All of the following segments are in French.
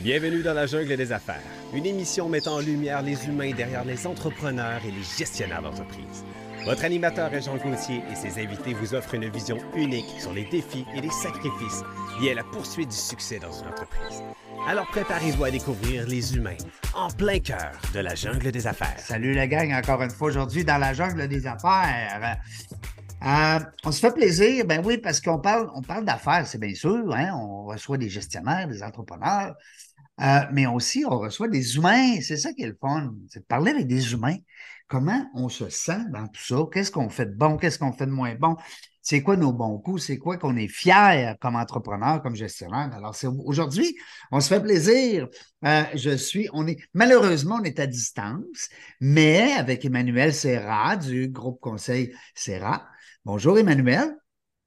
Bienvenue dans la jungle des affaires, une émission mettant en lumière les humains derrière les entrepreneurs et les gestionnaires d'entreprise. Votre animateur est Jean Gauthier et ses invités vous offrent une vision unique sur les défis et les sacrifices liés à la poursuite du succès dans une entreprise. Alors préparez-vous à découvrir les humains en plein cœur de la jungle des affaires. Salut la gang, encore une fois aujourd'hui dans la jungle des affaires. Euh, on se fait plaisir, ben oui, parce qu'on parle, on parle d'affaires, c'est bien sûr. Hein? On reçoit des gestionnaires, des entrepreneurs, euh, mais aussi on reçoit des humains. C'est ça qui est le fun, c'est de parler avec des humains. Comment on se sent dans tout ça? Qu'est-ce qu'on fait de bon? Qu'est-ce qu'on fait de moins bon? C'est quoi nos bons coups? C'est quoi qu'on est fier comme entrepreneur, comme gestionnaire? Alors, aujourd'hui, on se fait plaisir. Euh, je suis, on est, malheureusement, on est à distance, mais avec Emmanuel Serra du groupe conseil Serra. Bonjour Emmanuel.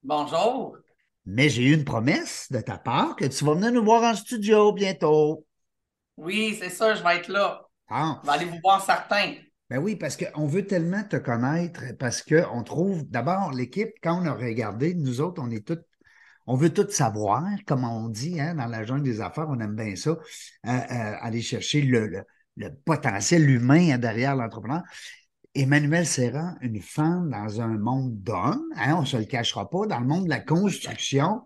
Bonjour. Mais j'ai eu une promesse de ta part que tu vas venir nous voir en studio bientôt. Oui, c'est ça, je vais être là. Ah. Je vais aller vous voir certains. Ben oui, parce qu'on veut tellement te connaître, parce qu'on trouve, d'abord, l'équipe, quand on a regardé, nous autres, on est tous, on veut tout savoir, comme on dit, hein, dans la jungle des affaires, on aime bien ça, euh, euh, aller chercher le, le potentiel humain derrière l'entrepreneur. Emmanuel Serra, une femme dans un monde d'hommes, hein, on ne se le cachera pas, dans le monde de la construction,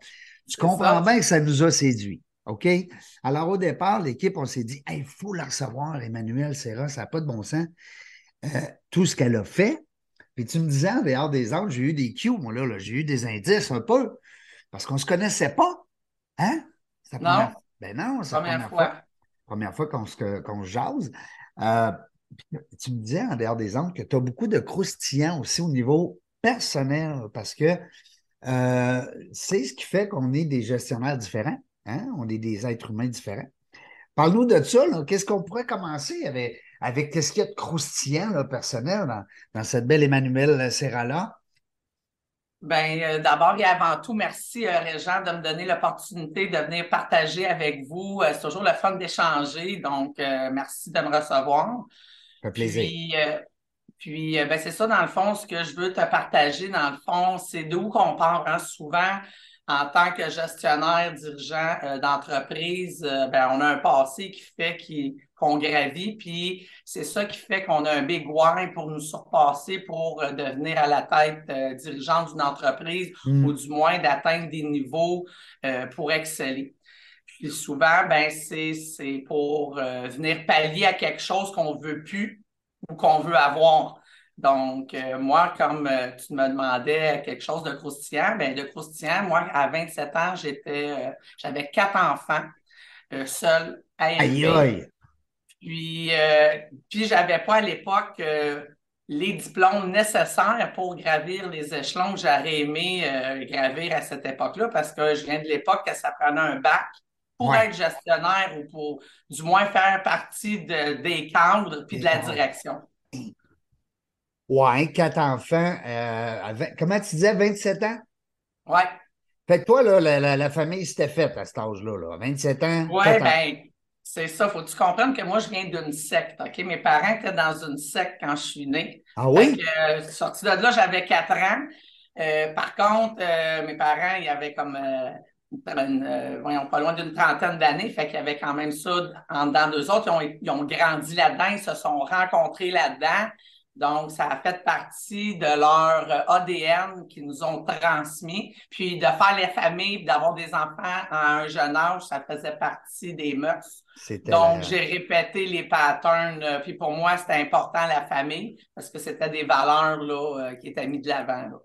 tu comprends bien que ça nous a séduit. OK? Alors, au départ, l'équipe, on s'est dit, il faut la recevoir, Emmanuel Serra, ça n'a pas de bon sens. Euh, tout ce qu'elle a fait. Puis tu me disais, en dehors des autres, j'ai eu des cues, moi, là, j'ai eu des indices un peu, parce qu'on ne se connaissait pas. Hein? non. Première... Ben non, c'est la première fois. Première fois qu'on se, qu'on jase. Euh, tu me disais en dehors des angles que tu as beaucoup de croustillants aussi au niveau personnel parce que euh, c'est ce qui fait qu'on est des gestionnaires différents. Hein? On est des êtres humains différents. Parle-nous de ça. Qu'est-ce qu'on pourrait commencer avec, avec qu'est-ce qu'il y a de croustillant personnel dans, cette belle Emmanuelle Serra-là? Bien, euh, d'abord et avant tout, merci, euh, Régent, de me donner l'opportunité de venir partager avec vous. c'est toujours le fun d'échanger, donc merci de me recevoir plaisir. Puis, euh, euh, ben, c'est ça, dans le fond, ce que je veux te partager, dans le fond, c'est d'où qu'on part. Hein. Souvent, en tant que gestionnaire, dirigeant euh, d'entreprise, ben, on a un passé qui fait qu'on gravit, puis c'est ça qui fait qu'on a un big why pour nous surpasser, pour devenir à la tête dirigeante d'une entreprise hmm. ou du moins d'atteindre des niveaux pour exceller. Puis souvent, ben, c'est pour euh, venir pallier à quelque chose qu'on ne veut plus ou qu'on veut avoir. Donc, euh, moi, comme euh, tu me demandais quelque chose de croustillant, ben, de croustillant, moi, à 27 ans, j'étais, j'avais quatre enfants, seuls à élever. Aïe, Puis, puis j'avais pas à l'époque les diplômes nécessaires pour gravir les échelons que j'aurais aimé gravir à cette époque-là, parce que je viens de l'époque que ça prenait un bac pour être gestionnaire ou pour du moins faire partie de, des cadres puis de la direction. Ouais, quatre enfants. Euh, comment tu disais, 27 ans? Ouais. Fait que toi, là, la, la, famille s'était faite à cet âge-là, là, 27 ans. Oui, bien, c'est ça. Faut que tu comprennes que moi, je viens d'une secte. OK? Mes parents étaient dans une secte quand je suis née. Ah oui? Euh, sorti de là, j'avais quatre ans. Euh, par contre, mes parents, ils avaient comme euh, voyons, pas loin d'une trentaine d'années, fait qu'il y avait quand même ça en dedans d'eux autres. Ils ont, grandi là-dedans, ils se sont rencontrés là-dedans. Donc, ça a fait partie de leur ADN qu'ils nous ont transmis. Puis de faire les familles, d'avoir des enfants à un jeune âge, ça faisait partie des mœurs. Donc, j'ai répété les patterns. Euh, puis pour moi, c'était important la famille parce que c'était des valeurs là, euh, qui étaient mises de l'avant.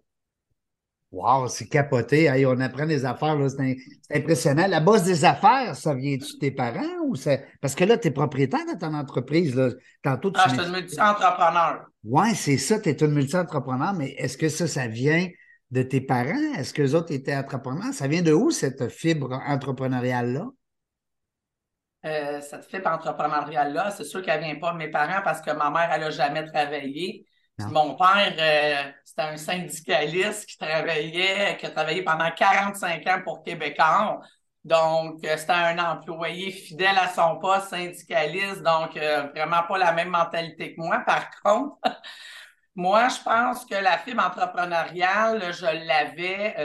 Wow, c'est capoté. on apprend des affaires, c'est impressionnant. La base des affaires, ça vient-tu de tes parents ou c'est. Parce que là, tu es propriétaire de ton entreprise. Là. Tantôt, tu ah, je suis multi-entrepreneur. Oui, c'est ça, tu es un multi-entrepreneur, mais est-ce que ça, ça vient de tes parents? Est-ce que les autres étaient entrepreneurs? Ça vient de où, cette fibre entrepreneuriale-là? Euh, cette fibre entrepreneuriale-là, c'est sûr qu'elle ne vient pas de mes parents parce que ma mère, elle n'a jamais travaillé. Mon père, euh, c'était un syndicaliste qui travaillait, qui a travaillé pendant 45 ans pour Québécois. Donc, euh, c'était un employé fidèle à son poste, syndicaliste, donc euh, vraiment pas la même mentalité que moi. Par contre, moi, je pense que la fibre entrepreneuriale, je l'avais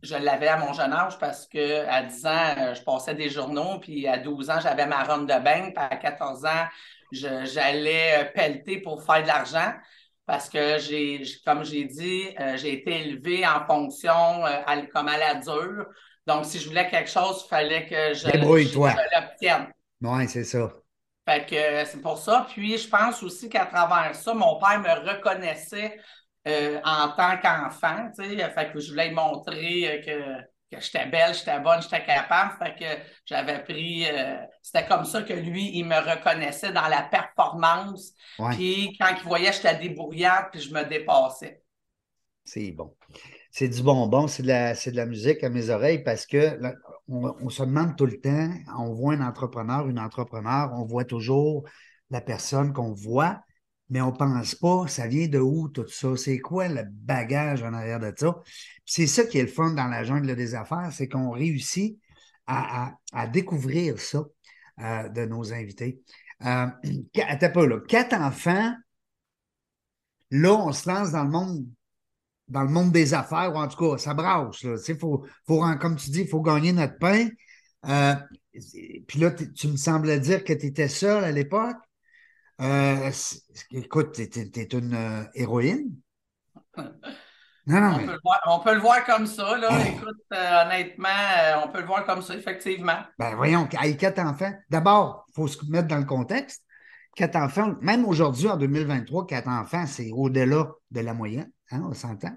je l'avais à mon jeune âge parce qu'à 10 ans, je passais des journaux, puis à 12 ans, j'avais ma ronde de bain, puis à 14 ans, j'allais pelleter pour faire de l'argent parce que j'ai, comme j'ai dit, j'ai été élevé en fonction comme à la dure. Donc, si je voulais quelque chose, il fallait que je, l'obtienne. Oui, c'est ça. Fait que c'est pour ça. Puis, je pense aussi qu'à travers ça, mon père me reconnaissait euh, en tant qu'enfant. Fait que je voulais montrer que, que j'étais belle, j'étais bonne, j'étais capable. Fait que j'avais pris. Euh, c'était comme ça que lui, il me reconnaissait dans la performance. Puis, quand il voyait j'étais débrouillante, puis je me dépassais. C'est bon c'est du bonbon, c'est de, la, de la musique à mes oreilles parce que on, se demande tout le temps, on voit un entrepreneur, une entrepreneur, on voit toujours la personne qu'on voit, mais on ne pense pas, ça vient de où tout ça? C'est quoi le bagage en arrière de ça? C'est ça qui est le fun dans la jungle des affaires, c'est qu'on réussit à, découvrir ça euh, de nos invités. Euh, pas, là. Quatre enfants, là, on se lance dans le monde dans le monde des affaires, ou en tout cas, ça brasse. Faut, faut, comme tu dis, il faut gagner notre pain. Euh, puis là, tu me semblais dire que tu étais seul à l'époque. Euh, écoute, tu es, une euh, héroïne. Non, non, on, peut le voir, comme ça. Là. Écoute, honnêtement, on peut le voir comme ça, effectivement. Ben voyons, avec quatre enfants, d'abord, il faut se mettre dans le contexte. Quatre enfants, même aujourd'hui, en 2023, quatre enfants, c'est au-delà de la moyenne. Hein, on s'entend?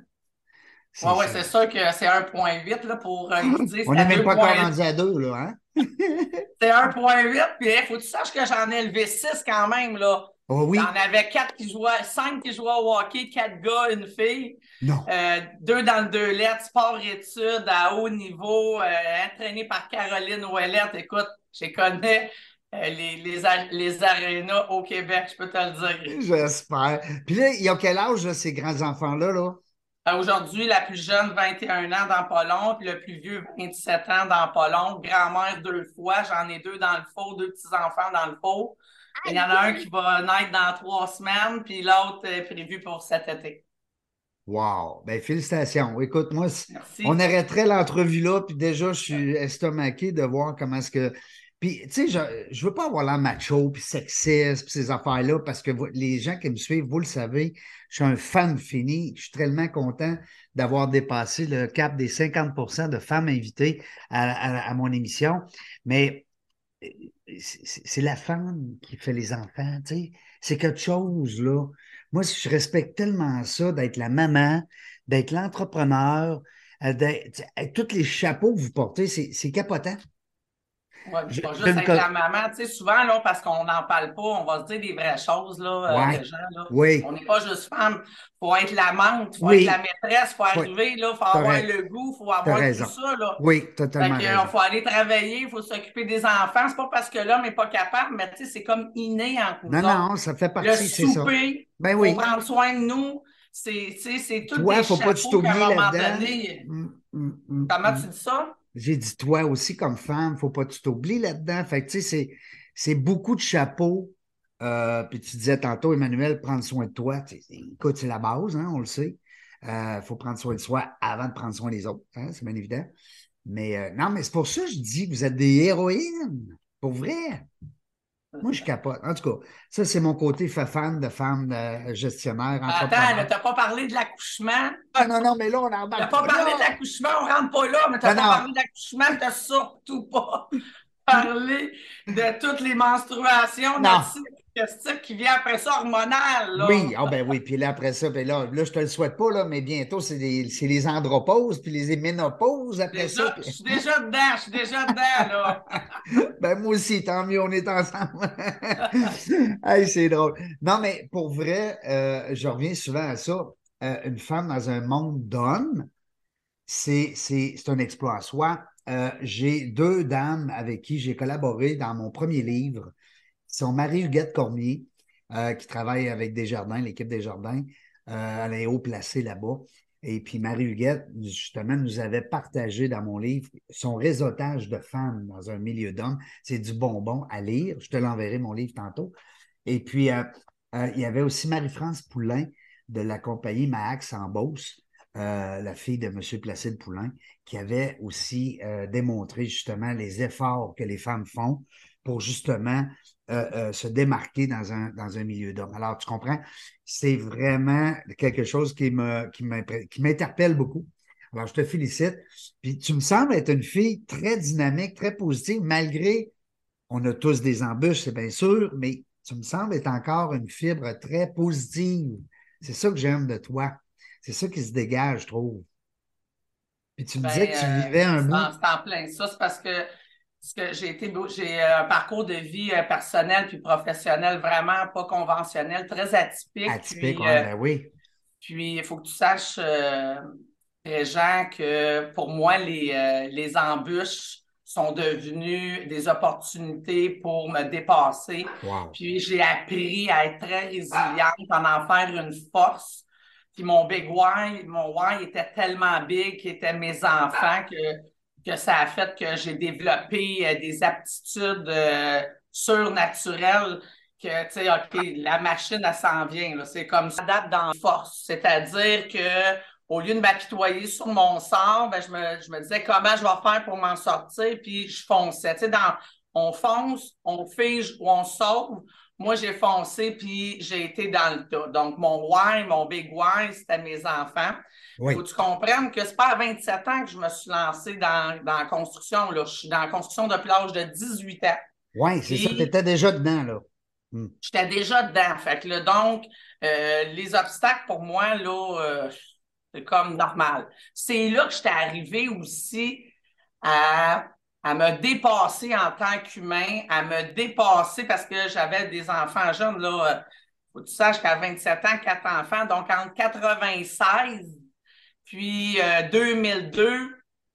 Oui, ouais, c'est sûr que c'est 1.8 pour euh, dire. on n'est même pas encore rendu à 2, là, hein? c'est 1.8, puis il faut que tu saches que j'en ai élevé 6 quand même, là. Oh oui? J'en avais 4 qui jouaient, 5 qui jouaient au hockey, 4 gars, une fille. Non. Euh, deux dans le deux lettres, sport-études à haut niveau, euh, entraîné par Caroline Ouellette. Écoute, je connais euh, les, les, les arénas au Québec, je peux te le dire. J'espère. Puis là, il y a quel âge, ces grands-enfants-là? Là? Euh, aujourd'hui, la plus jeune, 21 ans dans pas long, puis le plus vieux, 27 ans dans pas long. Grand-mère deux fois, j'en ai deux dans le faux, deux petits-enfants dans le faux. Il y en a un qui va naître dans trois semaines, puis l'autre est prévu pour cet été. Wow! Ben, félicitations. Écoute, moi, on arrêterait l'entrevue là, puis déjà, je suis estomaqué de voir comment est-ce que puis, tu sais, je ne veux pas avoir l'air macho, puis sexiste, puis ces affaires-là, parce que les gens qui me suivent, vous le savez, je suis un fan fini. Je suis tellement content d'avoir dépassé le cap des 50% de femmes invitées à, mon émission. Mais c'est la femme qui fait les enfants, tu sais. C'est quelque chose, là. Moi, je respecte tellement ça, d'être la maman, d'être l'entrepreneur, euh, tous les chapeaux que vous portez, c'est capotant. Oui, je, pas juste avec la maman. Tu sais, souvent, là, parce qu'on n'en parle pas, on va se dire des vraies choses, là, euh, les gens. Là. Oui. On n'est pas juste femme. Il faut être l'amante, il faut être la maîtresse, il faut arriver, il faut avoir le goût, il faut avoir tout ça. Là. Oui, totalement. Il faut aller travailler, il faut s'occuper des enfants. C'est pas parce que l'homme n'est pas capable, mais tu sais, c'est comme inné en nous. Non, non, ça fait partie, c'est ça. Le ben oui. faut prendre soin de nous. C'est tout Toi, des faut pas t'oublier là-dedans. Hum, hum, hum, Comment tu dis ça? J'ai dit, toi aussi, comme femme, faut pas que tu t'oublies là-dedans. Fait tu sais, c'est beaucoup de chapeaux. Euh, puis tu disais tantôt, Emmanuel, prendre soin de toi. Écoute, c'est la base, hein, on le sait. Il euh, faut prendre soin de soi avant de prendre soin des autres. Hein, c'est bien évident. Mais euh, non, mais c'est pour ça que je dis que vous êtes des héroïnes. Pour vrai. Moi, je capote. En tout cas, ça, c'est mon côté fan de femme de gestionnaire. Attends, tu n'as pas parlé de l'accouchement? Ah non, non, mais là, on en parle. Tu n'as pas, parlé de l'accouchement, on ne rentre pas là, mais tu n'as pas parlé de l'accouchement, tu n'as surtout pas parlé de toutes les menstruations, non type qui vient après ça hormonal. Là. Oui, ah ben oui, puis là après ça, ben là, là je te le souhaite pas, là, mais bientôt, c'est les andropauses, puis les ménopauses après ça. Je suis déjà dedans, je suis déjà dedans, là. ben moi aussi, tant mieux, on est ensemble. hey, c'est drôle. Non, mais pour vrai, euh, je reviens souvent à ça. Euh, une femme dans un monde d'hommes, c'est un exploit à soi. Euh, j'ai deux dames avec qui j'ai collaboré dans mon premier livre sont Marie-Huguette Cormier, euh, qui travaille avec Desjardins, l'équipe Desjardins. Euh, elle est haut placée là-bas. Et puis Marie-Huguette, justement, nous avait partagé dans mon livre son réseautage de femmes dans un milieu d'hommes. C'est du bonbon à lire. Je te l'enverrai, mon livre, tantôt. Et puis, euh, il y avait aussi Marie-France Poulain de la compagnie Max en Beauce. la fille de M. Placide Poulain, qui avait aussi démontré justement les efforts que les femmes font pour justement se démarquer dans un, dans un milieu d'hommes. Alors, tu comprends, c'est vraiment quelque chose qui m'interpelle beaucoup. Alors, je te félicite. Puis tu me sembles être une fille très dynamique, très positive, malgré, on a tous des embûches, c'est bien sûr, mais tu me sembles être encore une fibre très positive. C'est ça que j'aime de toi. C'est ça qui se dégage, je trouve. Puis tu me disais que tu ben, vivais un bout. C'est en plein ça, c'est parce que, que j'ai été j'ai un parcours de vie euh, personnel puis professionnel vraiment pas conventionnel, très atypique. Atypique, euh, ben oui. Puis il faut que tu saches, euh, Jean, que pour moi, les, euh, les embûches sont devenues des opportunités pour me dépasser. Puis j'ai appris à être très résiliente, en en faire une force. Puis mon big why, mon why était tellement big qui étaient mes enfants que, que ça a fait que j'ai développé euh, des aptitudes euh, surnaturelles que, tu sais, OK, la machine, elle s'en vient. C'est comme ça, date dans force. C'est-à-dire que au lieu de m'apitoyer sur mon sort, ben, je, me, je, me, disais comment je vais faire pour m'en sortir, puis je fonçais. Tu sais, dans, on fonce, on fige ou on sauve. Moi, j'ai foncé, puis j'ai été dans le tas. Donc, mon why, mon big why, c'était mes enfants. Il faut que tu comprennes que c'est pas à 27 ans que je me suis lancé dans, dans la construction. Là. Je suis dans la construction depuis l'âge de 18 ans. Oui, c'est ça, tu étais déjà dedans, là. Hmm. J'étais déjà dedans. Fait que là, donc, euh, les obstacles pour moi, là, euh, c'est comme normal. C'est là que j'étais arrivée aussi à, à me dépasser en tant qu'humain, à me dépasser parce que j'avais des enfants jeunes. Là, faut que tu saches qu'à 27 ans, quatre enfants. Donc, entre 96 puis 2002, euh,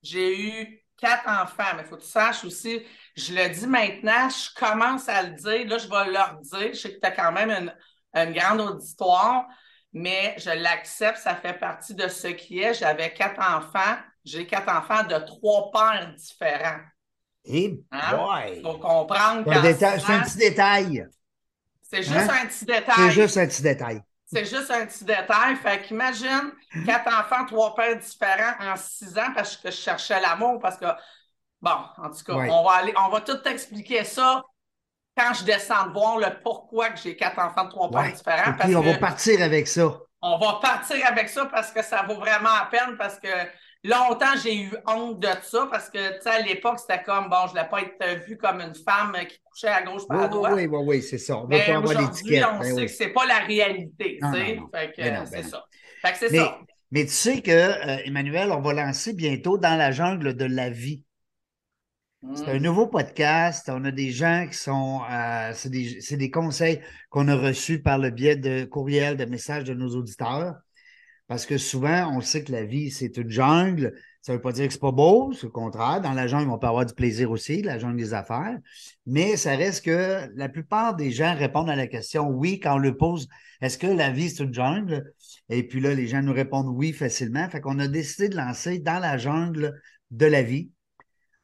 j'ai eu quatre enfants. Mais il faut que tu saches aussi, je le dis maintenant, je commence à le dire. Là, je vais leur dire. Je sais que tu as quand même une, une grande auditoire mais je l'accepte, ça fait partie de ce qui est. J'avais quatre enfants, j'ai quatre enfants de trois pères différents. Et hein? Faut comprendre C'est un petit détail. C'est juste hein? un petit détail. C'est juste un petit détail. C'est juste un petit détail. Fait qu'imagine quatre enfants, trois pères différents en six ans parce que je cherchais l'amour, parce que, bon, en tout cas, on va aller, on va tout expliquer ça quand je descends de voir le pourquoi que j'ai quatre enfants de trois pères différents. Parce on va partir avec ça. On va partir avec ça parce que ça vaut vraiment la peine parce que longtemps, j'ai eu honte de ça parce que, tu sais, à l'époque, c'était comme, bon, je ne voulais pas être vue comme une femme qui couchait à gauche par à droite. Oui, oui, oui, c'est ça. On va pas avoir l'étiquette. on ben sait que c'est pas la réalité, tu sais. Fait que c'est ça. Fait que c'est ça. Mais tu sais que, euh, Emmanuel, on va lancer bientôt dans la jungle de la vie. C'est un mm. nouveau podcast. On a des gens qui sont. Euh, c'est des, des, conseils qu'on a reçus par le biais de courriels, de messages de nos auditeurs. Parce que souvent, on sait que la vie, c'est une jungle. Ça ne veut pas dire que c'est pas beau, c'est le contraire. Dans la jungle, on peut avoir du plaisir aussi, la jungle des affaires. Mais ça reste que la plupart des gens répondent à la question oui quand on le pose est-ce que la vie, c'est une jungle? Et puis là, les gens nous répondent oui facilement. Fait qu'on a décidé de lancer dans la jungle de la vie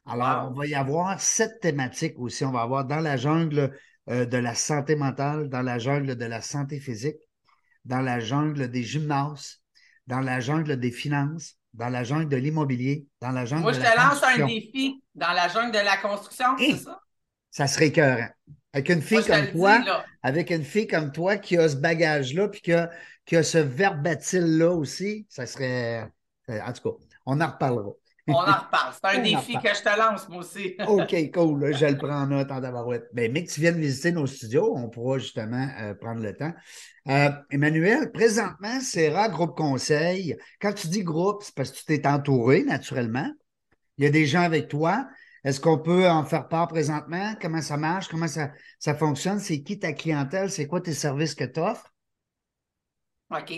alors, on va y avoir sept thématiques aussi. On va avoir dans la jungle euh, de la santé mentale, dans la jungle de la santé physique, dans la jungle des gymnases, dans la jungle des finances, dans la jungle de l'immobilier, dans la jungle Moi, de je te lance un défi dans la jungle de la construction, c'est ça? Ça serait écœurant. Avec une fille comme toi, avec une fille comme toi qui a ce bagage-là, puis qui a, qui a ce verbatim-là aussi, ça serait. En tout cas, on en reparlera. On en reparle. C'est un défi que je te lance, moi aussi. OK, cool. je le prends en note en tabarouette. Ben, mais que tu viennes visiter nos studios, on pourra justement euh, prendre le temps. Euh, Emmanuel, présentement, c'est rare Groupe Conseil. Quand tu dis groupe, c'est parce que tu t'es entouré, naturellement. Il y a des gens avec toi. Est-ce qu'on peut en faire part présentement? Comment ça marche? Comment ça, ça fonctionne? C'est qui ta clientèle? C'est quoi tes services que tu offres? OK.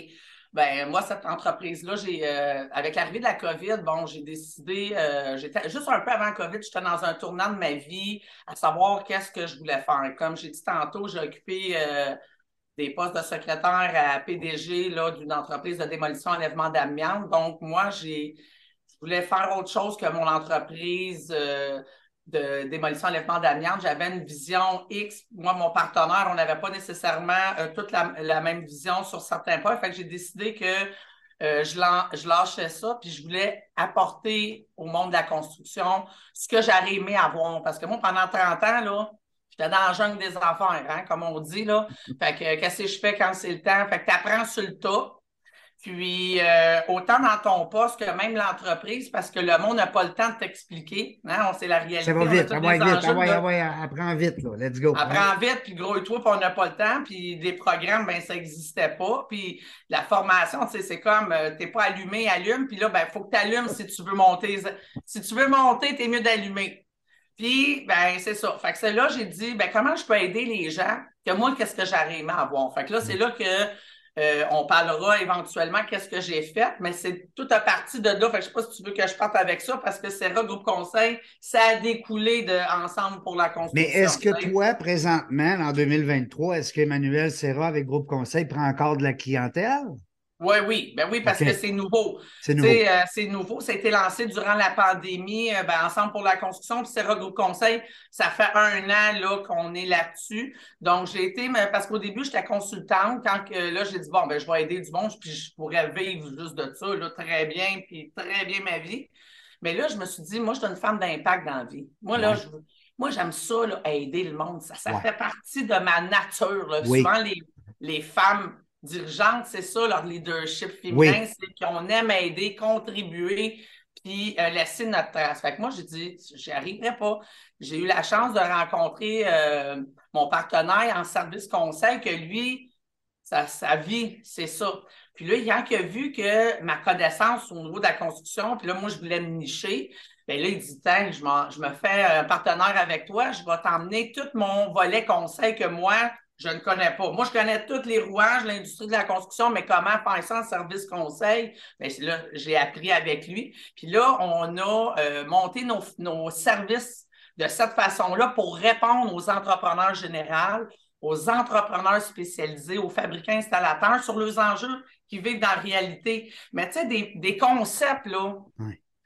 Ben, moi, cette entreprise-là, j'ai euh, avec l'arrivée de la COVID, bon, j'ai décidé, euh, j'étais juste un peu avant COVID, j'étais dans un tournant de ma vie à savoir qu'est-ce que je voulais faire. Comme j'ai dit tantôt, j'ai occupé euh, des postes de secrétaire à PDG d'une entreprise de démolition enlèvement d'amiante. Donc, moi, j'ai je voulais faire autre chose que mon entreprise de démolition enlèvement d'amiante, j'avais une vision X. Moi, mon partenaire, on n'avait pas nécessairement euh, toute la, même vision sur certains points. Fait que j'ai décidé que euh, je, je lâchais ça, puis je voulais apporter au monde de la construction ce que j'aurais aimé avoir. Parce que moi, pendant 30 ans, là, j'étais dans le jungle des affaires, hein, comme on dit. Là. Fait que qu'est-ce que je fais quand c'est le temps? Fait que tu apprends sur le tas. Puis, euh, autant dans ton poste que même l'entreprise, parce que le monde n'a pas le temps de t'expliquer. Hein? On sait la réalité. Ça va vite, ça va vite, ça va, apprends vite, là. Let's go. Apprends vite, puis gros et toi, puis on n'a pas le temps, puis des programmes, ben ça n'existait pas. Puis la formation, tu sais, c'est comme, euh, tu n'es pas allumé, allume, puis là, ben, il faut que tu allumes si tu veux monter. Si tu veux monter, tu es mieux d'allumer. Puis, ben, c'est ça. Fait que c'est là, j'ai dit, ben, comment je peux aider les gens? Que moi, qu'est-ce que j'arrive à avoir? Fait que là, c'est mm. là que euh, on parlera éventuellement qu'est-ce que j'ai fait, mais c'est tout à partir de là. je ne sais pas si tu veux que je parte avec ça parce que c'est Groupe Conseil, ça a découlé de Ensemble pour la construction. Mais est-ce que toi, présentement, en 2023, est-ce qu'Emmanuel Serra avec Groupe Conseil prend encore de la clientèle? Oui, oui, ben oui, parce que c'est nouveau. C'est nouveau. Euh, c'est nouveau. Ça a été lancé durant la pandémie, euh, ben, Ensemble pour la construction, puis c'est Groupe Conseil. Ça fait un an là, qu'on est là-dessus. Donc, j'ai été, parce qu'au début, j'étais consultante. Quand là, j'ai dit, bon, ben, je vais aider du monde, puis je pourrais vivre juste de ça, là, très bien, puis très bien ma vie. Mais là, je me suis dit, moi, je suis une femme d'impact dans la vie. Moi, là, je, moi, j'aime ça, là, aider le monde. Ça, ça fait partie de ma nature. Là. Souvent, les, les femmes dirigeantes, c'est ça, leur leadership féminin, c'est qu'on aime aider, contribuer, puis euh, laisser notre trace. Fait que moi, j'ai dit, j'y arriverai pas. J'ai eu la chance de rencontrer euh, mon partenaire en service conseil, que lui, sa, sa vie, c'est ça. Puis là, il a vu que ma connaissance au niveau de la construction, puis là, moi, je voulais me nicher. Bien là, il dit, Tiens, je, je me fais un partenaire avec toi, je vais t'emmener tout mon volet conseil que moi, je ne connais pas. Moi, je connais tous les rouages, l'industrie de la construction, mais comment faire ça en service conseil? Bien, là, j'ai appris avec lui. Puis là, on a euh, monté nos, nos services de cette façon-là pour répondre aux entrepreneurs généraux, aux entrepreneurs spécialisés, aux fabricants installateurs sur leurs enjeux qui vivent dans la réalité. Mais tu sais, des, des, concepts, là,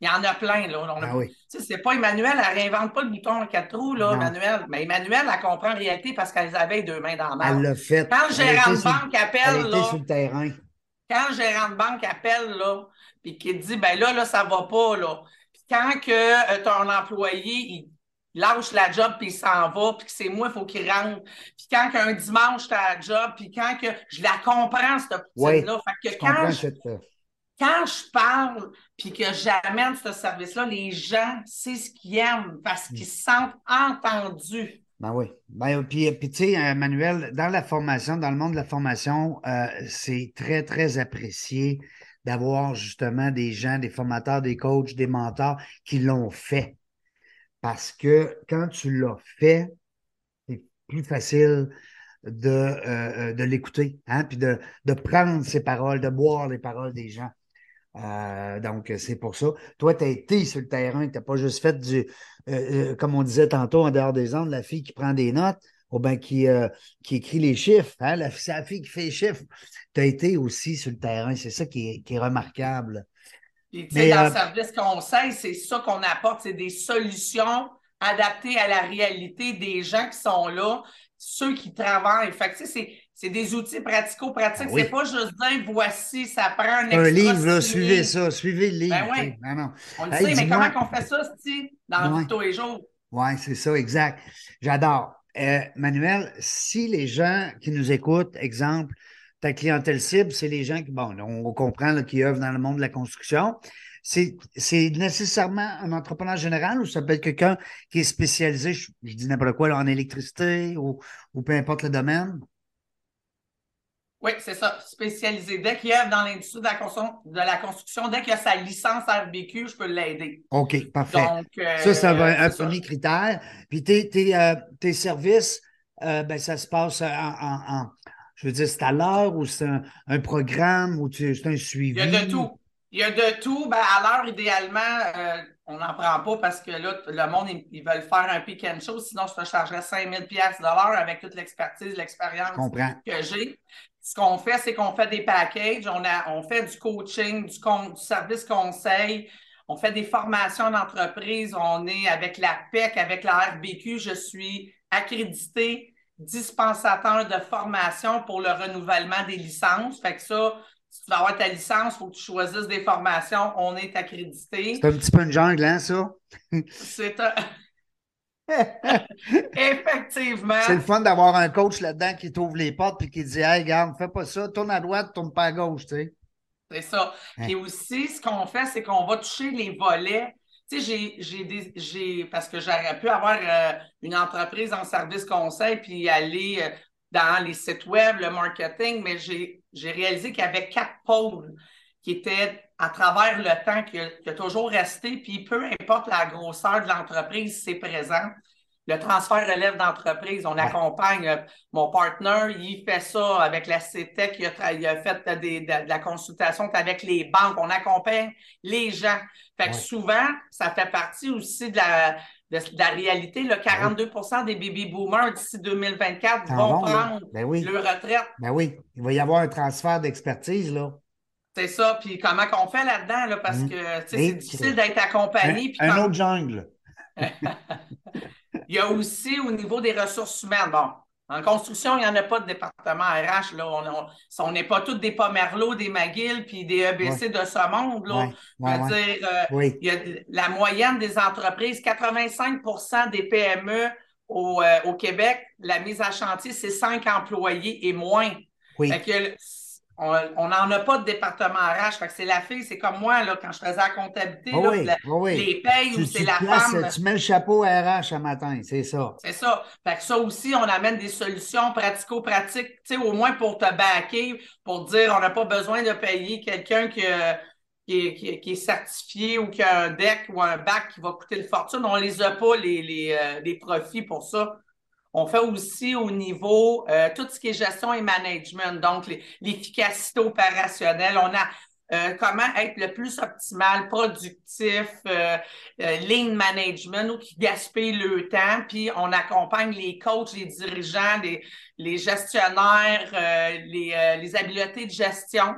il y en a plein, là. ah oui. C'est pas Emmanuel, elle réinvente pas le bouton en quatre trous, là, Emmanuel. Mais Emmanuel, elle comprend en réalité parce qu'elle avait deux mains dans la main. Elle l'a fait. Quand le gérant de banque appelle, là. sur le terrain. Quand le gérant de banque appelle, là, puis qu'il dit, ben là, là, ça va pas, là. Puis quand que euh, ton employé, il lâche la job puis il s'en va, puis que c'est moi, il faut qu'il rentre. Puis quand qu'un dimanche, tu as la job, puis quand que je la comprends, cette poutine-là. fait que quand je, quand je parle puis que j'amène ce service-là, les gens, c'est ce qu'ils aiment parce qu'ils se sentent entendus. Ben oui. Ben, puis, puis tu sais, euh, Manuel, dans la formation, dans le monde de la formation, euh, c'est très, très apprécié d'avoir justement des gens, des formateurs, des coachs, des mentors qui l'ont fait. Parce que quand tu l'as fait, c'est plus facile de, euh, de l'écouter, hein, puis de, de prendre ses paroles, de boire les paroles des gens. Euh, donc, c'est pour ça. Toi, tu as été sur le terrain, tu n'as pas juste fait du, euh, euh, comme on disait tantôt, en dehors des ondes, la fille qui prend des notes ou bien qui, qui écrit les chiffres. Hein? c'est la fille qui fait les chiffres. Tu as été aussi sur le terrain. C'est ça qui est, remarquable. Puis, tu sais, dans le service conseil, c'est ça qu'on apporte, c'est des solutions adaptées à la réalité des gens qui sont là, ceux qui travaillent. Fait que, c'est c'est des outils pratico-pratiques. Ah c'est pas juste dire voici, ça prend un Un livre, là, suivez ça, suivez le livre. Ben oui. non. On le sait, mais comment on fait ça, dans ouais. tous les jours? Oui, c'est ça, exact. J'adore. Euh, Manuel, si les gens qui nous écoutent, exemple, ta clientèle cible, c'est les gens qui, bon, on comprend qui œuvrent dans le monde de la construction. C'est nécessairement un entrepreneur général ou ça peut être quelqu'un qui est spécialisé, je, dis n'importe quoi, en électricité ou, ou peu importe le domaine? Oui, c'est ça, spécialisé. Dès qu'il œuvre dans l'industrie de la, de la construction, dès qu'il a sa licence RBQ, je peux l'aider. OK, parfait. Euh, ça, ça va être un premier critère. Puis tes, tes, euh, tes services, euh, ben, ça se passe en, je veux dire, c'est à l'heure ou c'est un, programme ou c'est un suivi? Il y a de tout. Il y a de tout. Ben, à l'heure, idéalement, on n'en prend pas parce que là, le monde, ils, veulent faire un pick and show, sinon je te chargerais 5000 pièces de l'heure avec toute l'expertise, l'expérience que j'ai ce qu'on fait, c'est qu'on fait des packages, on, a, on fait du coaching, du, service conseil, on fait des formations d'entreprise, on est avec la PEC, avec la RBQ, je suis accrédité dispensateur de formation pour le renouvellement des licences. Fait que ça, si tu veux avoir ta licence, il faut que tu choisisses des formations. On est accrédité. C'est un petit peu une jungle, hein, ça? C'est un... Effectivement. C'est le fun d'avoir un coach là-dedans qui t'ouvre les portes et qui dit Hey, regarde, fais pas ça, tourne à droite, tourne pas à gauche, tu sais. C'est ça. Hein. Puis aussi, ce qu'on fait, c'est qu'on va toucher les volets. Tu sais, j'ai des. j'ai Parce que j'aurais pu avoir euh, une entreprise en service conseil puis aller euh, dans les sites web, le marketing, mais j'ai réalisé qu'il y avait quatre pôles qui étaient à travers le temps, qui a, qui a toujours resté, puis peu importe la grosseur de l'entreprise, c'est présent. Le transfert relève d'entreprise, on accompagne euh, mon partner, il fait ça avec la CETEC, il a, il a fait des, de, de, la consultation avec les banques, on accompagne les gens. Fait que Ouais. souvent, ça fait partie aussi de la, de, de la réalité. Là, 42% des baby boomers d'ici 2024 T'en vont prendre Ben oui. leur retraite. Ben oui. Il va y avoir un transfert d'expertise, là. C'est ça. Puis comment qu'on fait là-dedans? Là, parce Mhm. que c'est difficile d'être accompagné. Un, un quand- autre jungle. Il y a aussi au niveau des ressources humaines. Bon, en construction, il n'y en a pas de département RH. Là. On n'est pas tous des Pomerleau, des McGill, puis des EBC de ce monde. Là. Ouais, dire, euh, Oui. il y a la moyenne des entreprises, 85% des PME au, euh, au Québec, la mise à chantier, c'est 5 employés et moins. Oui. Fait que, on n'en a pas de département RH. Fait que c'est la fille, c'est comme moi, là, quand je faisais la comptabilité, Oh là, oui, la- oh oui. les payes ou c'est la places- femme. tu mets le chapeau RH un matin, c'est ça. C'est ça. Fait que ça aussi, on amène des solutions pratico-pratiques, au moins pour te backer, pour dire on n'a pas besoin de payer quelqu'un qui, euh, qui, est- qui est- qui est certifié ou qui a un deck ou un bac qui va coûter une fortune. On les a pas, les, les, euh, les profits pour ça. On fait aussi au niveau euh, tout ce qui est gestion et management, donc l'efficacité opérationnelle. On a euh, comment être le plus optimal, productif, euh, euh, lean management ou qui gaspille le temps. Puis on accompagne les coachs, les dirigeants, les, les gestionnaires, euh, les, euh, les habiletés de gestion.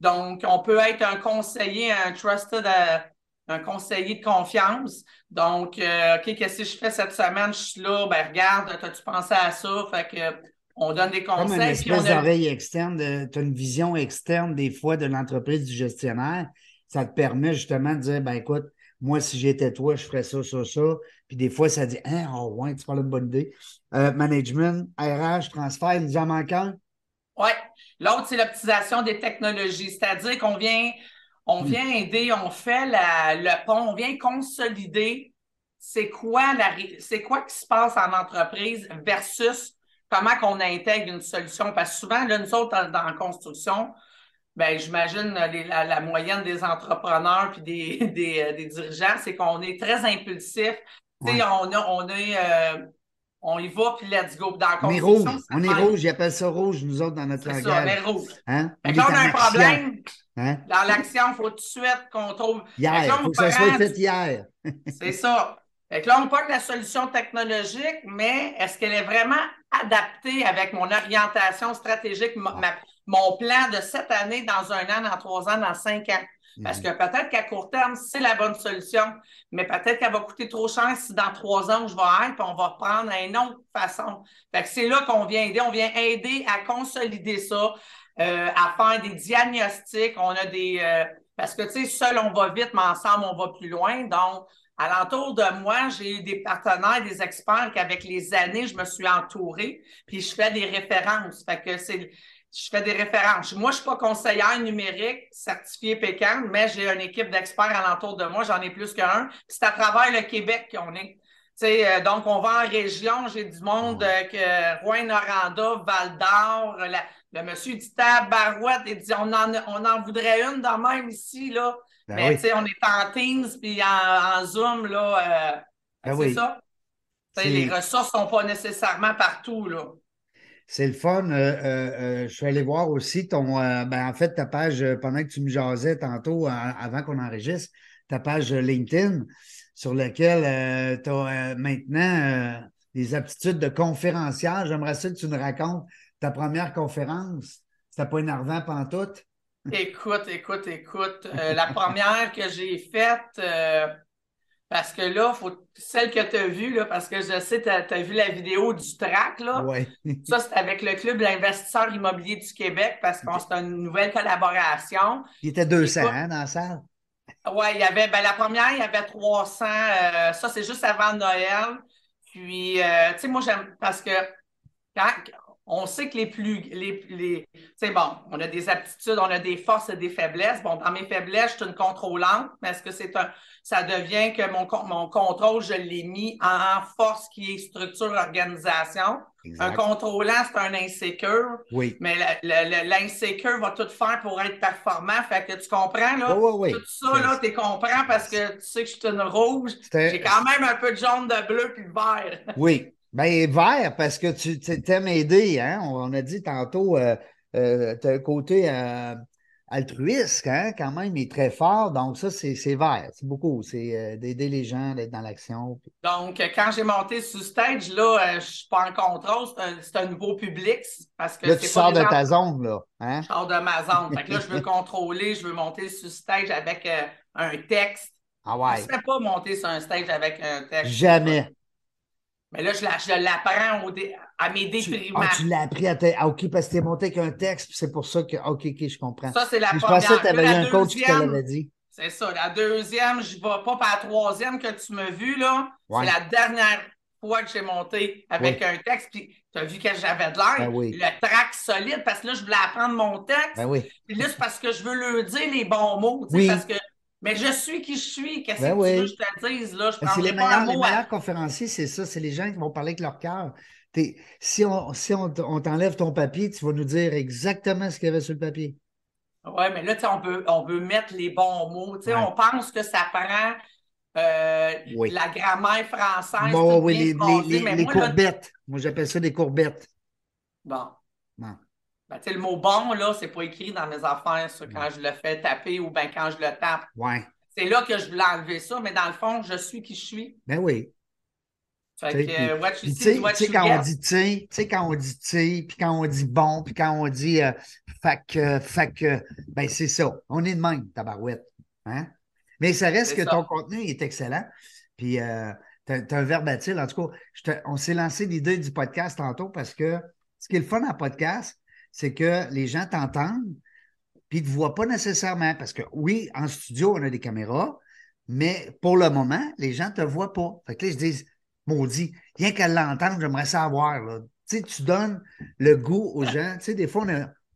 Donc, on peut être un conseiller, un trusted, euh, un conseiller de confiance. Donc, euh, OK, qu'est-ce que je fais cette semaine? Je suis là, ben regarde, as-tu pensé à ça? Fait que on donne des Comme une conseils. espèce a- d'oreille externe, tu as une vision externe des fois de l'entreprise du gestionnaire. Ça te permet justement de dire, ben écoute, moi, si j'étais toi, je ferais ça, ça, ça. Puis des fois, ça dit, hein, oh ouais, tu parles d'une bonne idée. Euh, management, RH, transfert, il nous en manque un? Oui. L'autre, c'est l'optimisation des technologies. C'est-à-dire qu'on vient, on vient aider, on fait la- le pont, on vient consolider c'est quoi la c'est quoi qui se passe en entreprise versus comment qu'on intègre une solution. Parce que souvent, là, nous autres, dans, la construction, ben, j'imagine les- la, la moyenne des entrepreneurs puis des, des, euh, des dirigeants, c'est qu'on est très impulsif. Ouais. on, a, on est euh, on y va, puis let's go. Dans la On est construction, rouge. On est rouge. Ils appellent ça rouge, nous autres, dans notre C'est ça, on est langage. rouge. Hein? Fait que là, on a un action. problème. Hein? Dans l'action, il faut tout de suite qu'on trouve. Hier. Il faut que ça soit fait hier. C'est ça. Fait que là, on parle de la solution technologique, mais est-ce qu'elle est vraiment adaptée avec mon orientation stratégique, ma- ma- mon plan de cette année, dans un an, dans trois ans, dans cinq ans? Parce Mhm. que peut-être qu'à court terme, c'est la bonne solution, mais peut-être qu'elle va coûter trop cher si dans trois ans je vais être, puis on va reprendre une autre façon. Fait que c'est là qu'on vient aider. On vient aider à consolider ça, euh, à faire des diagnostics. On a des. euh, parce que, tu sais, seul, on va vite, mais ensemble, on va plus loin. Donc, alentour de moi, j'ai eu des partenaires, des experts qu'avec les années, je me suis entourée, puis je fais des références. Fait que c'est. Je fais des références. Moi, je suis pas conseillère numérique certifiée Pécan, mais j'ai une équipe d'experts alentour de moi. J'en ai plus qu'un. C'est à travers le Québec qu'on est. Tu sais, euh, donc, on va en région. J'ai du monde euh, que Rouen-Noranda, Val-d'Or. Le monsieur dit Tabarouette. Il dit on en, on en voudrait une de même ici, là. Ben mais oui. tu sais, on est en Teams puis en, en Zoom, là. euh, Ben c'est oui. ça. Les ressources sont pas nécessairement partout, là. C'est le fun. Euh, euh, euh, je suis allé voir aussi ton, ben, en fait, ta page, pendant que tu me jasais tantôt, avant qu'on enregistre, ta page LinkedIn, sur laquelle tu as maintenant des aptitudes de conférencière. J'aimerais ça que tu nous racontes ta première conférence. C'était pas énervant pantoute? Écoute, écoute, écoute. Euh, la première que j'ai faite, euh, Parce que là, faut, celle que tu as vue, là, parce que je sais, tu as, vu la vidéo du track, là. Ouais. ça, c'est avec le Club d'investisseurs immobiliers du Québec parce que c'est une nouvelle collaboration. Il était 200 hein, dans la salle? Oui, il y avait, ben, la première, il y avait 300. Euh, ça, c'est juste avant Noël. Puis, tu sais, moi, j'aime parce que quand, on sait que les plus. Les, les, bon, on a des aptitudes, on a des forces et des faiblesses. Bon, dans mes faiblesses, je suis une contrôlante, mais est-ce que c'est un. Ça devient que mon, mon contrôle, je l'ai mis en force qui est structure organisation. Un contrôlant, c'est un insécure. Oui. Mais l'insécure va tout faire pour être performant. Fait que tu comprends, là? Oui, Tout ça, là, tu comprends parce que tu sais que je suis une rouge. J'ai quand même un peu de jaune, de bleu puis de vert. Oui. Ben, vert, parce que tu t'aimes aider, hein? On a dit tantôt, euh, euh, tu as un côté euh, altruiste, hein? Quand même, il est très fort. Donc, ça, c'est vert. C'est beaucoup. C'est d'aider les gens, d'être dans l'action. Donc, quand j'ai monté sur stage, là, je suis pas en contrôle. C'est un, nouveau public. Parce que là, tu sors de ta zone, là. Hein? Je sors de ma zone. fait que là, je veux contrôler, je veux monter sur stage avec un texte. Ah ouais. Je ne pas monter sur un stage avec un texte. Jamais. Mais là, je l'apprends à mes déprimants. Ah, tu l'as appris à ah, OK, parce que tu es monté avec un texte, c'est pour ça que. OK, OK, je comprends. Ça, c'est la première. Je pensais que tu avais eu un coach qui te l'avait dit. C'est ça. La deuxième, je ne vais pas par la troisième que tu m'as vu, là. C'est la dernière fois que j'ai monté avec un texte, puis tu as vu que j'avais de l'air. Ben le track solide, parce que là, je voulais apprendre mon texte. Ben oui. Puis là, c'est parce que je veux leur dire les bons mots. Oui. Parce que mais je suis qui je suis. Qu'est-ce ben que tu veux que je te dise? Là? Je ben, c'est les meilleurs, les meilleurs conférenciers, c'est ça. C'est les gens qui vont parler avec leur cœur. Si on, si on, t'enlève ton papier, tu vas nous dire exactement ce qu'il y avait sur le papier. Oui, mais là, on peut, on peut mettre les bons mots. On pense que ça prend euh, la grammaire française. Bon, oui, les, les, les, courbettes. Moi, j'appelle ça des courbettes. Bon. bon. Ben, le mot bon, là, c'est pas écrit dans mes affaires, ça, quand je le fais taper ou bien quand je le tape. Ouais. C'est là que je voulais enlever ça, mais dans le fond, je suis qui je suis. Ben oui. Fait que, what you see, what you quand on dit tu sais, quand on dit tu puis quand on dit bon, puis quand on dit euh, fac, fac, ben c'est ça. On est de même, tabarouette. Hein? Mais ça reste que ton contenu est excellent. Puis euh, tu as, un verbatim. En tout cas, on s'est lancé l'idée du podcast tantôt parce que ce qui est le fun en podcast, c'est que les gens t'entendent, puis ils ne te voient pas nécessairement. Parce que oui, en studio, on a des caméras, mais pour le moment, les gens ne te voient pas. Fait que là, ils se disent, maudit, rien qu'à l'entendre, j'aimerais savoir. Tu sais, tu donnes le goût aux gens. Tu sais, des fois,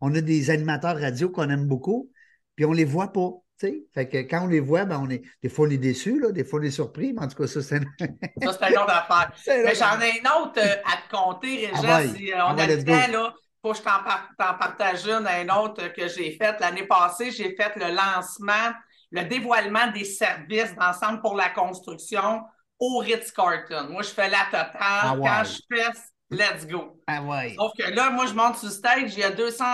on a, des animateurs radio qu'on aime beaucoup, puis on ne les voit pas. Fait que quand on les voit, ben on est, des fois on est déçus, là, des fois on est surpris, mais en tout cas, ça, c'est Ça, c'est un autre affaire. Mais j'en ai une autre euh, à te compter, Régent, ah si euh, on ah a le temps, là faut que je t'en partage une, un autre que j'ai fait. L'année passée, j'ai fait le lancement, le dévoilement des services d'ensemble pour la construction au Ritz-Carlton. Moi, je fais la totale. Ah Quand je fais, let's go. Ah ouais. Sauf que là, moi, je monte sur stage, il y a 200,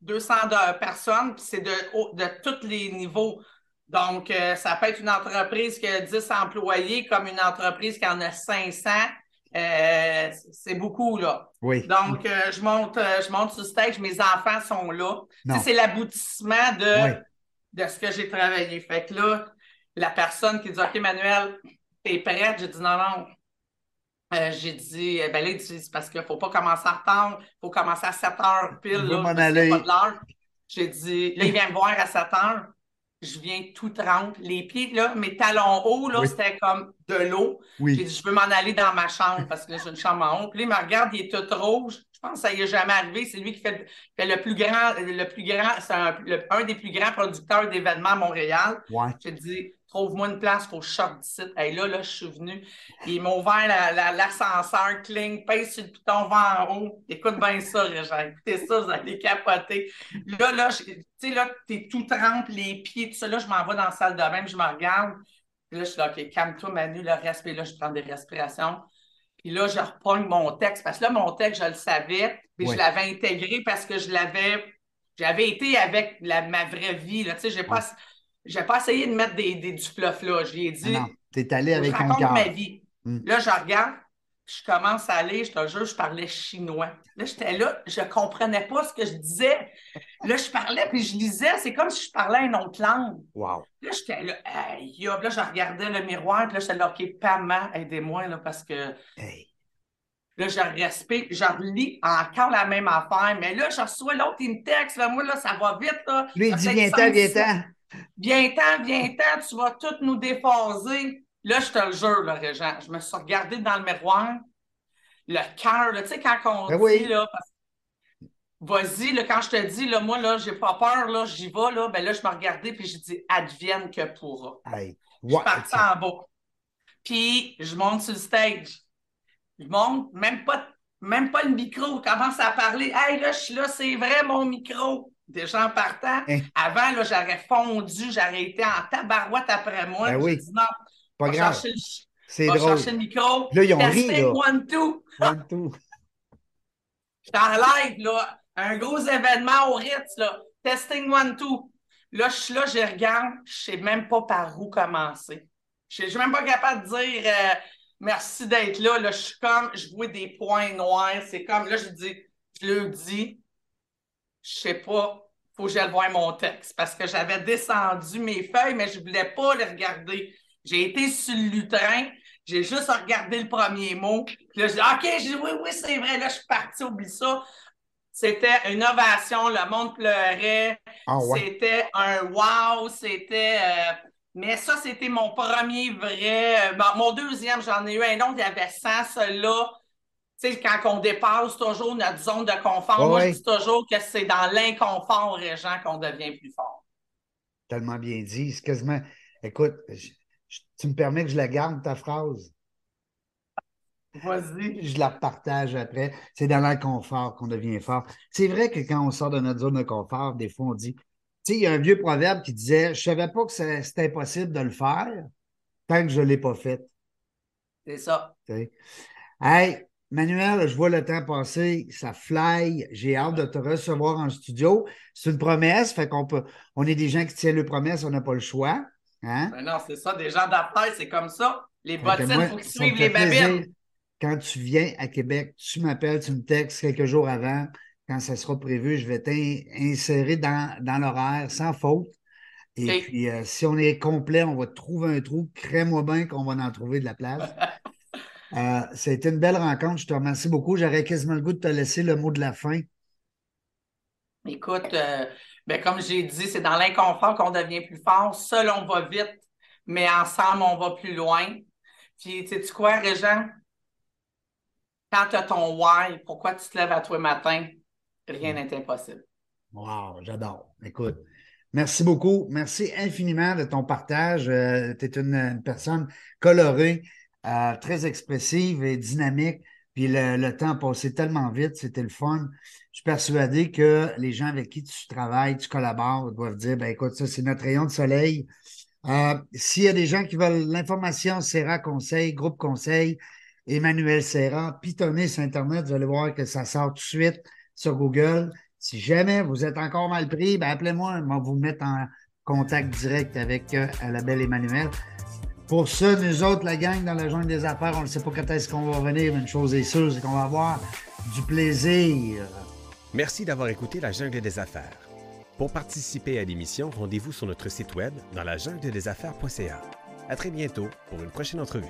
200 euh, personnes, puis c'est de, de tous les niveaux. Donc, euh, ça peut être une entreprise qui a 10 employés comme une entreprise qui en a 500. Euh, c'est beaucoup, là. Oui. Donc, euh, je, monte, euh, je monte sur stage, mes enfants sont là. C'est l'aboutissement de, de ce que j'ai travaillé. Fait que là, la personne qui dit OK, Manuel, t'es prête? J'ai dit non, non. j'ai dit, ben là, c'est parce qu'il ne faut pas commencer en retard, il faut commencer à 7 heures pile. Là, J'ai dit, là, il vient me voir à 7 heures je viens tout trempe. Les pieds, là, mes talons hauts, là, c'était comme de l'eau. J'ai dit, je veux m'en aller dans ma chambre parce que là, j'ai une chambre en haut. Puis là, il me regarde, il est tout rouge. Je pense que ça y est jamais arrivé. C'est lui qui fait, le plus grand, le plus grand, c'est un, des plus grands producteurs d'événements à Montréal. J'ai dit, trouve-moi une place, faut que je sorte d'ici. Là, là, je suis venu. Ils m'ont ouvert l'ascenseur, la, cling, pèse sur le piton, va en haut. Écoute bien ça, Régent. Écoutez ça, vous allez capoter. Là, là, tu sais, là, t'es tout trempe, les pieds, tout ça. Là, je m'en vais dans la salle de bain, je me regarde. Puis là, je suis là, OK, calme-toi, Manu, le respire. Là, je prends des respirations. Puis là, je reprends mon texte. Parce que là, mon texte, je le savais. Puis je l'avais intégré parce que je l'avais. J'avais été avec ma vraie vie. Tu sais, j'ai pas j'ai pas essayé de mettre des, des du fluff là. J'ai dit. Ah non, t'es allé avec je raconte ma vie. Hmm. Là, je regarde. je commence à aller, je te jure, je parlais chinois. Là, j'étais là, je ne comprenais pas ce que je disais. Là, je parlais, puis je lisais, c'est comme si je parlais une autre langue. Wow. Là, j'étais là, hey, là, je regardais le miroir, puis là, j'étais là, OK, Pama, aidez-moi, là, parce que. Là, je respecte, je relis encore la même affaire, mais là, je reçois l'autre, il me texte, là, moi, là, ça va vite, là. Lui, il dit, viens-t'en, viens-t'en. Viens-t'en, viens-t'en, tu vas tout nous déphaser. Là, je te le jure, là, Régent, je me suis regardé dans le miroir, le cœur, tu sais, quand on ben dit, là, vas-y, quand je te dis, là, moi, là, j'ai pas peur, là, j'y vais, là, ben là, je me regardais, puis je dis, advienne que pourra. Hey. Je suis partie en bas. Puis, je monte sur le stage. Je monte, même pas, même pas le micro, commence à parler. Hey, là, je suis là, c'est vrai, mon micro. Déjà en partant. Hein? Avant, là, j'aurais fondu, j'aurais été en tabarouette après moi. Ben oui. Dit, non, pas grave. C'est drôle. chercher le micro. Là, ils ont ri, là. one, two. One, two. J'étais en live, là. Un gros événement au Ritz, là. Testing one, two. Là, je suis là, je regarde. Je sais même pas par où commencer. Je suis même pas capable de dire euh, merci d'être là. Là, je suis comme, je vois des points noirs. C'est comme, là, je dis, je le dis, je sais pas, faut que j'aille voir mon texte. Parce que j'avais descendu mes feuilles, mais je voulais pas les regarder. J'ai été sur le lutrin, j'ai juste regardé le premier mot. Puis là, j'ai dit, OK, j'ai dit, oui, oui, c'est vrai. Là, je suis parti, oublie ça. C'était une ovation, le monde pleurait. Ah c'était un wow, c'était. Euh, mais ça, c'était mon premier vrai. Euh, mon deuxième, j'en ai eu un autre, il y avait 100, celui-là. Sais, quand on dépasse toujours notre zone de confort, moi, je dis toujours que c'est dans l'inconfort régent qu'on devient plus fort. Tellement bien dit. C'est quasiment. Écoute, tu me permets que je la garde, ta phrase? Vas-y. Je la partage après. C'est dans l'inconfort qu'on devient fort. C'est vrai que quand on sort de notre zone de confort, des fois, on dit. Tu sais, il y a un vieux proverbe qui disait Je ne savais pas que c'était impossible de le faire tant que je ne l'ai pas fait. C'est ça. Hey, Manuel, je vois le temps passer, ça fly. J'ai hâte de te recevoir en studio. C'est une promesse, fait qu'on peut. On est des gens qui tiennent le promesse, on n'a pas le choix. Hein? Ben non, c'est ça. Des gens d'affaires, c'est comme ça. Les bottines, il faut qu'ils suivent les babines. Quand tu viens à Québec, tu m'appelles, tu me textes quelques jours avant. Quand ça sera prévu, je vais t'insérer dans, dans l'horaire sans faute. Et puis, euh, si on est complet, on va trouver un trou. Crée-moi bien qu'on va en trouver de la place. euh, ça a été une belle rencontre. Je te remercie beaucoup. J'aurais quasiment le goût de te laisser le mot de la fin. Écoute, euh, ben, comme j'ai dit, c'est dans l'inconfort qu'on devient plus fort. Seul, on va vite, mais ensemble, on va plus loin. Puis, sais-tu quoi, Régent? Quand tu as ton why, pourquoi tu te lèves à toi matin? Rien mm. n'est impossible. Wow, j'adore. Écoute, merci beaucoup. Merci infiniment de ton partage. Euh, tu es une, personne colorée, euh, très expressive et dynamique. Puis le, le temps passé tellement vite, c'était le fun. Je suis persuadé que les gens avec qui tu travailles, tu collabores, doivent dire, ben écoute, ça, c'est notre rayon de soleil. Euh, S'il y a des gens qui veulent l'information, Serra Conseil, Groupe Conseil, Emmanuel Serra, pitonnez sur Internet, vous allez voir que ça sort tout de suite sur Google. Si jamais vous êtes encore mal pris, ben appelez-moi, on va vous mettre en contact direct avec euh, la belle Emmanuel. Pour ça, nous autres, la gang dans la jungle des affaires, on ne sait pas quand est-ce qu'on va revenir. Une chose est sûre, c'est qu'on va avoir du plaisir. Merci d'avoir écouté la jungle des affaires. Pour participer à l'émission, rendez-vous sur notre site web dans la jungle des affaires.ca. À très bientôt pour une prochaine entrevue.